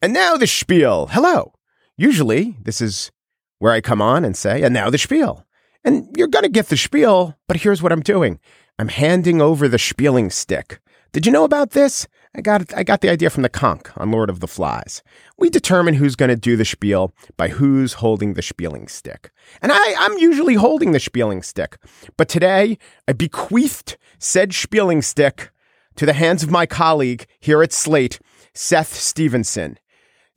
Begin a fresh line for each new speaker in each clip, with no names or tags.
And now the spiel. Hello. Usually, this is where I come on and say, and now the spiel. And you're going to get the spiel, but here's what I'm doing I'm handing over the spieling stick. Did you know about this? I got I got the idea from the conch on Lord of the Flies. We determine who's going to do the spiel by who's holding the spieling stick. And I, I'm usually holding the spieling stick. But today, I bequeathed said spieling stick to the hands of my colleague here at Slate, Seth Stevenson.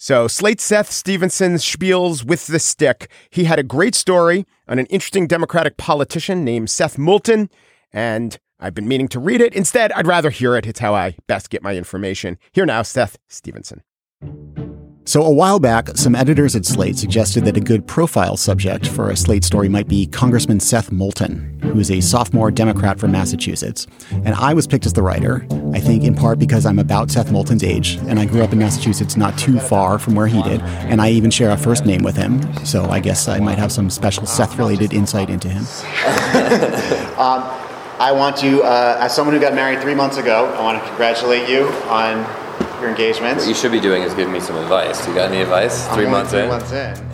So, Slate Seth Stevenson spiels with the stick. He had a great story on an interesting Democratic politician named Seth Moulton, and I've been meaning to read it. Instead, I'd rather hear it. It's how I best get my information. Here now, Seth Stevenson.
So, a while back, some editors at Slate suggested that a good profile subject for a Slate story might be Congressman Seth Moulton, who is a sophomore Democrat from Massachusetts. And I was picked as the writer, I think in part because I'm about Seth Moulton's age, and I grew up in Massachusetts not too far from where he did, and I even share a first name with him, so I guess I might have some special Seth related insight into him.
um, I want to, uh, as someone who got married three months ago, I want to congratulate you on your engagement.
What you should be doing is giving me some advice. You got any advice?
I'm
three
only
months
three
in.
months in.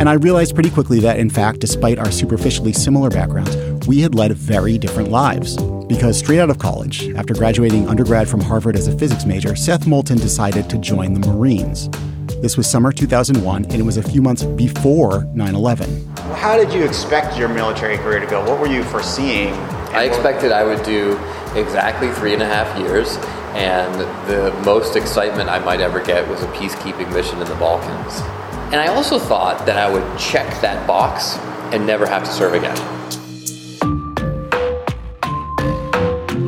And I realized pretty quickly that, in fact, despite our superficially similar backgrounds, we had led very different lives. Because straight out of college, after graduating undergrad from Harvard as a physics major, Seth Moulton decided to join the Marines. This was summer 2001, and it was a few months before 9 11.
How did you expect your military career to go? What were you foreseeing?
I expected I would do exactly three and a half years, and the most excitement I might ever get was a peacekeeping mission in the Balkans. And I also thought that I would check that box and never have to serve again.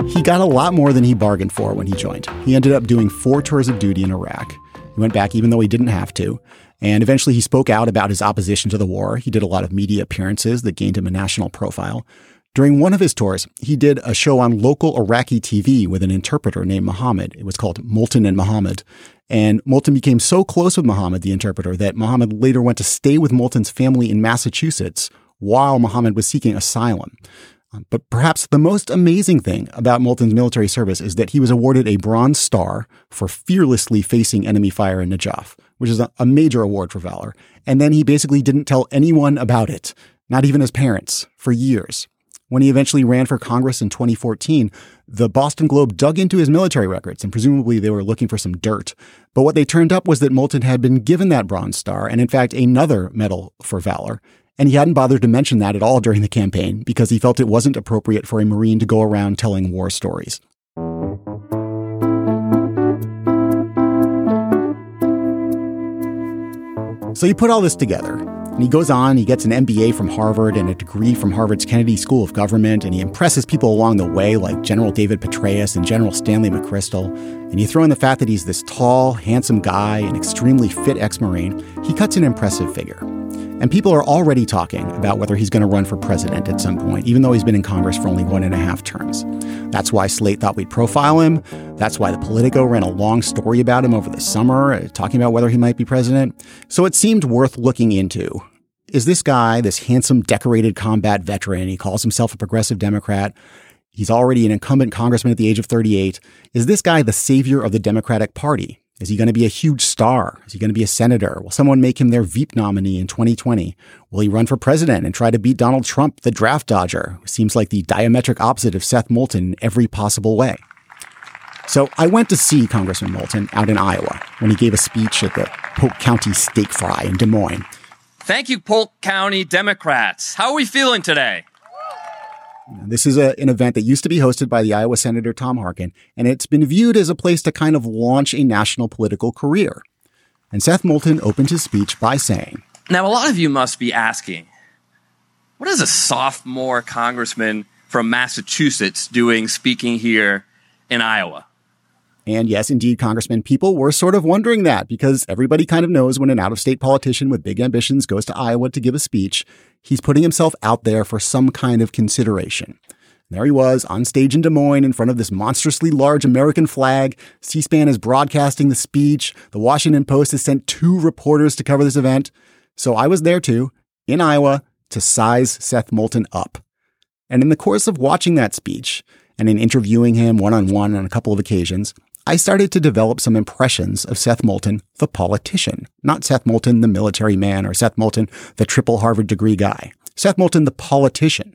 He got a lot more than he bargained for when he joined. He ended up doing four tours of duty in Iraq. He went back even though he didn't have to. And eventually he spoke out about his opposition to the war. He did a lot of media appearances that gained him a national profile. During one of his tours, he did a show on local Iraqi TV with an interpreter named Mohammed. It was called Moulton and Mohammed. And Moulton became so close with Mohammed, the interpreter, that Mohammed later went to stay with Moulton's family in Massachusetts while Mohammed was seeking asylum. Um, but perhaps the most amazing thing about Moulton's military service is that he was awarded a Bronze Star for fearlessly facing enemy fire in Najaf, which is a major award for valor. And then he basically didn't tell anyone about it, not even his parents, for years. When he eventually ran for Congress in 2014, the Boston Globe dug into his military records, and presumably they were looking for some dirt. But what they turned up was that Moulton had been given that Bronze Star, and in fact, another medal for valor. And he hadn't bothered to mention that at all during the campaign because he felt it wasn't appropriate for a Marine to go around telling war stories. So you put all this together, and he goes on, he gets an MBA from Harvard and a degree from Harvard's Kennedy School of Government, and he impresses people along the way like General David Petraeus and General Stanley McChrystal. And you throw in the fact that he's this tall, handsome guy, an extremely fit ex Marine, he cuts an impressive figure. And people are already talking about whether he's going to run for president at some point, even though he's been in Congress for only one and a half terms. That's why Slate thought we'd profile him. That's why the Politico ran a long story about him over the summer, uh, talking about whether he might be president. So it seemed worth looking into. Is this guy, this handsome, decorated combat veteran, he calls himself a progressive Democrat, He's already an incumbent congressman at the age of 38. Is this guy the savior of the Democratic Party? Is he going to be a huge star? Is he going to be a senator? Will someone make him their Veep nominee in 2020? Will he run for president and try to beat Donald Trump, the draft dodger, who seems like the diametric opposite of Seth Moulton in every possible way? So I went to see Congressman Moulton out in Iowa when he gave a speech at the Polk County Steak Fry in Des Moines.
Thank you, Polk County Democrats. How are we feeling today?
This is a, an event that used to be hosted by the Iowa Senator Tom Harkin, and it's been viewed as a place to kind of launch a national political career. And Seth Moulton opened his speech by saying,
Now, a lot of you must be asking, what is a sophomore congressman from Massachusetts doing speaking here in Iowa?
And yes, indeed, Congressman, people were sort of wondering that because everybody kind of knows when an out of state politician with big ambitions goes to Iowa to give a speech, he's putting himself out there for some kind of consideration. There he was on stage in Des Moines in front of this monstrously large American flag. C SPAN is broadcasting the speech. The Washington Post has sent two reporters to cover this event. So I was there too, in Iowa, to size Seth Moulton up. And in the course of watching that speech and in interviewing him one on one on a couple of occasions, I started to develop some impressions of Seth Moulton, the politician. Not Seth Moulton, the military man, or Seth Moulton, the triple Harvard degree guy. Seth Moulton, the politician.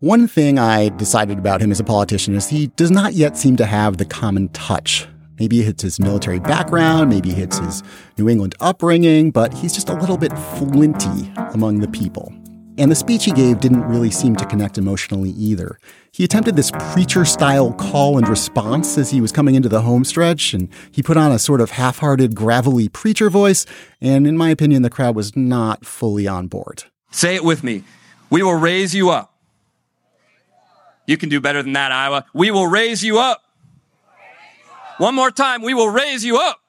One thing I decided about him as a politician is he does not yet seem to have the common touch. Maybe it's his military background, maybe it's his New England upbringing, but he's just a little bit flinty among the people. And the speech he gave didn't really seem to connect emotionally either. He attempted this preacher style call and response as he was coming into the home stretch, and he put on a sort of half hearted, gravelly preacher voice, and in my opinion, the crowd was not fully on board.
Say it with me. We will raise you up. You can do better than that, Iowa. We will raise you up. One more time. We will raise you up.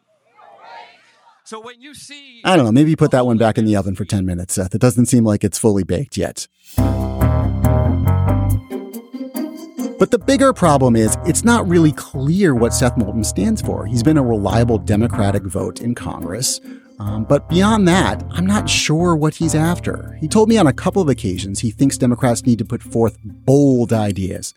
So when you see.
I don't know. Maybe put that one back in the oven for 10 minutes, Seth. It doesn't seem like it's fully baked yet. But the bigger problem is it's not really clear what Seth Moulton stands for. He's been a reliable Democratic vote in Congress. Um, but beyond that, I'm not sure what he's after. He told me on a couple of occasions he thinks Democrats need to put forth bold ideas.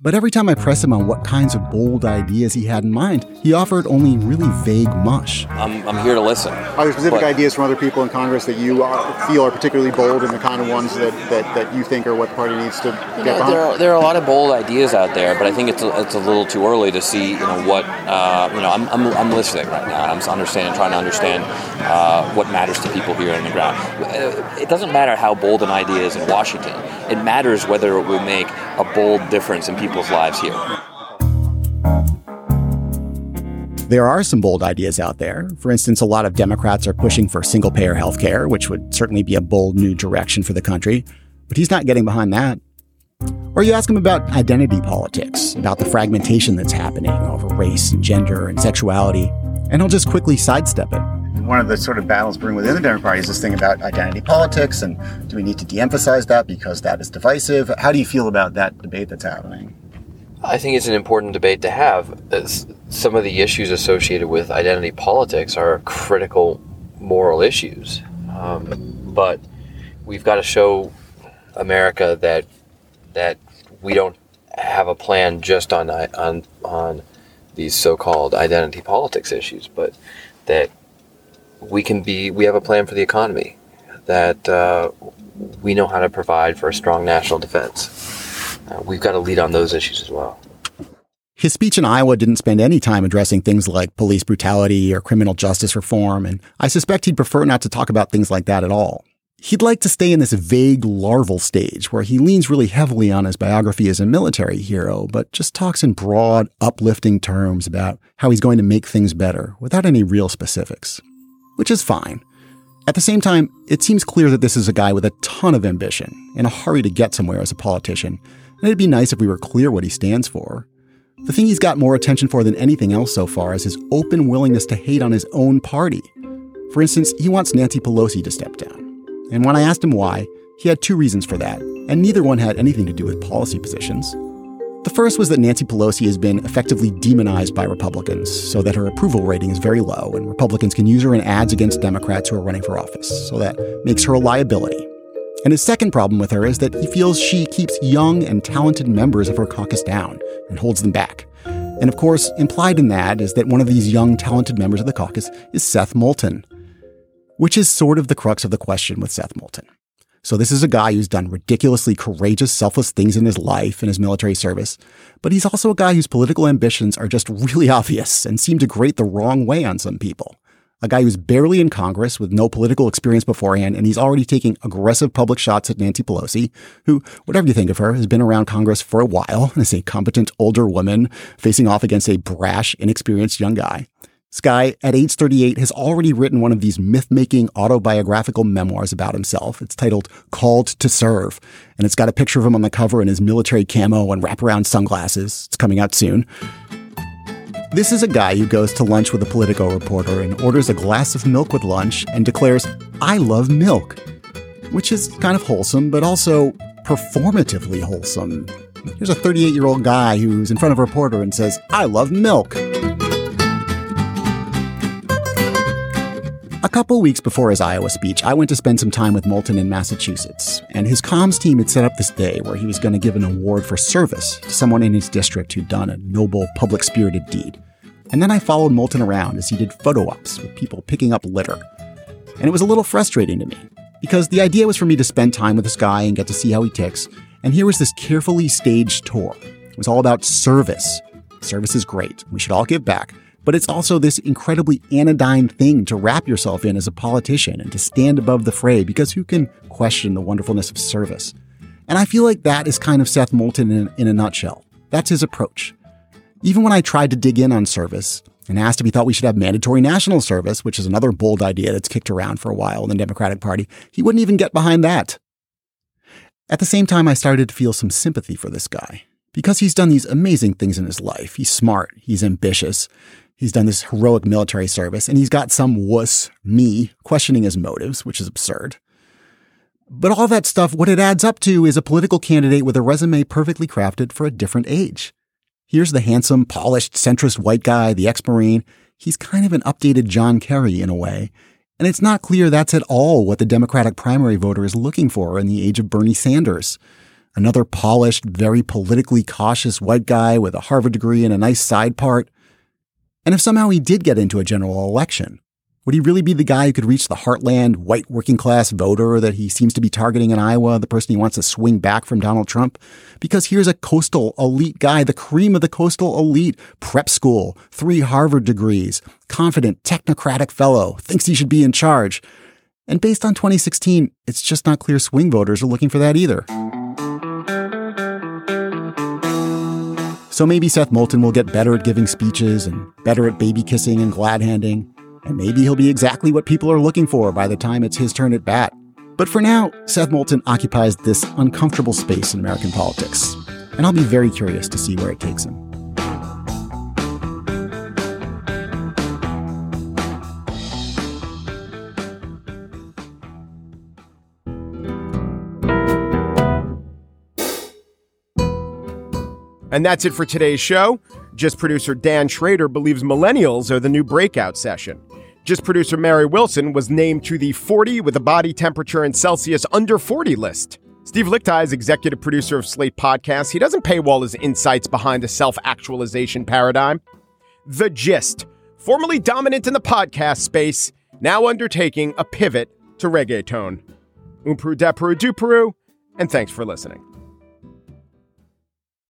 But every time I press him on what kinds of bold ideas he had in mind, he offered only really vague mush.
I'm, I'm here to listen.
Are there specific
But-
ideas from other people in Congress that you uh, feel are particularly bold and the kind of ones that, that, that you think are what the party needs to
You
get
know,
behind?
there, are, there are a lot of bold ideas out there, but I think it's a, it's a little too early to see, you know, what, uh, you know, I'm, I'm, I'm listening right now. I'm understanding, trying to understand uh, what matters to people here on the ground. Uh, It doesn't matter how bold an idea is in Washington. It matters whether it will make a bold difference in people's lives here.
There are some bold ideas out there. For instance, a lot of Democrats are pushing for single payer health care, which would certainly be a bold new direction for the country. But he's not getting behind that. Or you ask him about identity politics, about the fragmentation that's happening over race and gender and sexuality, and he'll just quickly sidestep it.
One of the sort of battles brewing within the Democratic Party is this thing about identity politics, and do we need to de-emphasize that because that is divisive? How do you feel about that debate that's happening?
I think it's an important debate to have. Some of the issues associated with identity politics are critical moral issues, um, but we've got to show America that that we don't have a plan just on on on these so-called identity politics issues, but that we can be we have a plan for the economy, that uh, we know how to provide for a strong national defense. Uh, we've got to lead on those issues as well.
His speech in Iowa didn't spend any time addressing things like police brutality or criminal justice reform, and I suspect he'd prefer not to talk about things like that at all. He'd like to stay in this vague larval stage where he leans really heavily on his biography as a military hero, but just talks in broad, uplifting terms about how he's going to make things better without any real specifics. Which is fine. At the same time, it seems clear that this is a guy with a ton of ambition, in a hurry to get somewhere as a politician, and it'd be nice if we were clear what he stands for. The thing he's got more attention for than anything else so far is his open willingness to hate on his own party. For instance, he wants Nancy Pelosi to step down. And when I asked him why, he had two reasons for that, and neither one had anything to do with policy positions. The first was that Nancy Pelosi has been effectively demonized by Republicans so that her approval rating is very low, and Republicans can use her in ads against Democrats who are running for office, so that makes her a liability. And his second problem with her is that he feels she keeps young and talented members of her caucus down and holds them back. And of course, implied in that is that one of these young, talented members of the caucus is Seth Moulton, which is sort of the crux of the question with Seth Moulton. So, this is a guy who's done ridiculously courageous, selfless things in his life and his military service, but he's also a guy whose political ambitions are just really obvious and seem to grate the wrong way on some people. A guy who's barely in Congress with no political experience beforehand, and he's already taking aggressive public shots at Nancy Pelosi, who, whatever you think of her, has been around Congress for a while and is a competent older woman facing off against a brash, inexperienced young guy. Guy, at age 38, has already written one of these myth making autobiographical memoirs about himself. It's titled Called to Serve, and it's got a picture of him on the cover in his military camo and wraparound sunglasses. It's coming out soon. This is a guy who goes to lunch with a Politico reporter and orders a glass of milk with lunch and declares, I love milk, which is kind of wholesome, but also performatively wholesome. Here's a 38 year old guy who's in front of a reporter and says, I love milk. Couple weeks before his Iowa speech, I went to spend some time with Moulton in Massachusetts, and his comms team had set up this day where he was going to give an award for service to someone in his district who'd done a noble, public spirited deed. And then I followed Moulton around as he did photo ops with people picking up litter. And it was a little frustrating to me, because the idea was for me to spend time with this guy and get to see how he ticks, and here was this carefully staged tour. It was all about service. Service is great. We should all give back. But it's also this incredibly anodyne thing to wrap yourself in as a politician and to stand above the fray because who can question the wonderfulness of service? And I feel like that is kind of Seth Moulton in, in a nutshell. That's his approach. Even when I tried to dig in on service and asked if he thought we should have mandatory national service, which is another bold idea that's kicked around for a while in the Democratic Party, he wouldn't even get behind that. At the same time, I started to feel some sympathy for this guy. Because he's done these amazing things in his life. He's smart, he's ambitious, He's done this heroic military service, and he's got some wuss, me, questioning his motives, which is absurd. But all that stuff, what it adds up to is a political candidate with a resume perfectly crafted for a different age. Here's the handsome, polished, centrist white guy, the ex Marine. He's kind of an updated John Kerry in a way. And it's not clear that's at all what the Democratic primary voter is looking for in the age of Bernie Sanders. Another polished, very politically cautious white guy with a Harvard degree and a nice side part. And if somehow he did get into a general election, would he really be the guy who could reach the heartland, white working class voter that he seems to be targeting in Iowa, the person he wants to swing back from Donald Trump? Because here's a coastal elite guy, the cream of the coastal elite, prep school, three Harvard degrees, confident, technocratic fellow, thinks he should be in charge. And based on 2016, it's just not clear swing voters are looking for that either. So maybe Seth Moulton will get better at giving speeches and better at baby kissing and glad handing. And maybe he'll be exactly what people are looking for by the time it's his turn at bat. But for now, Seth Moulton occupies this uncomfortable space in American politics. And I'll be very curious to see where it takes him.
And that's it for today's show. Gist producer Dan Schrader believes millennials are the new breakout session. Gist producer Mary Wilson was named to the 40 with a body temperature in Celsius under 40 list. Steve Lickteig is executive producer of Slate Podcasts. He doesn't paywall his insights behind the self actualization paradigm. The Gist, formerly dominant in the podcast space, now undertaking a pivot to reggaeton. Umpru depru duperu, and thanks for listening.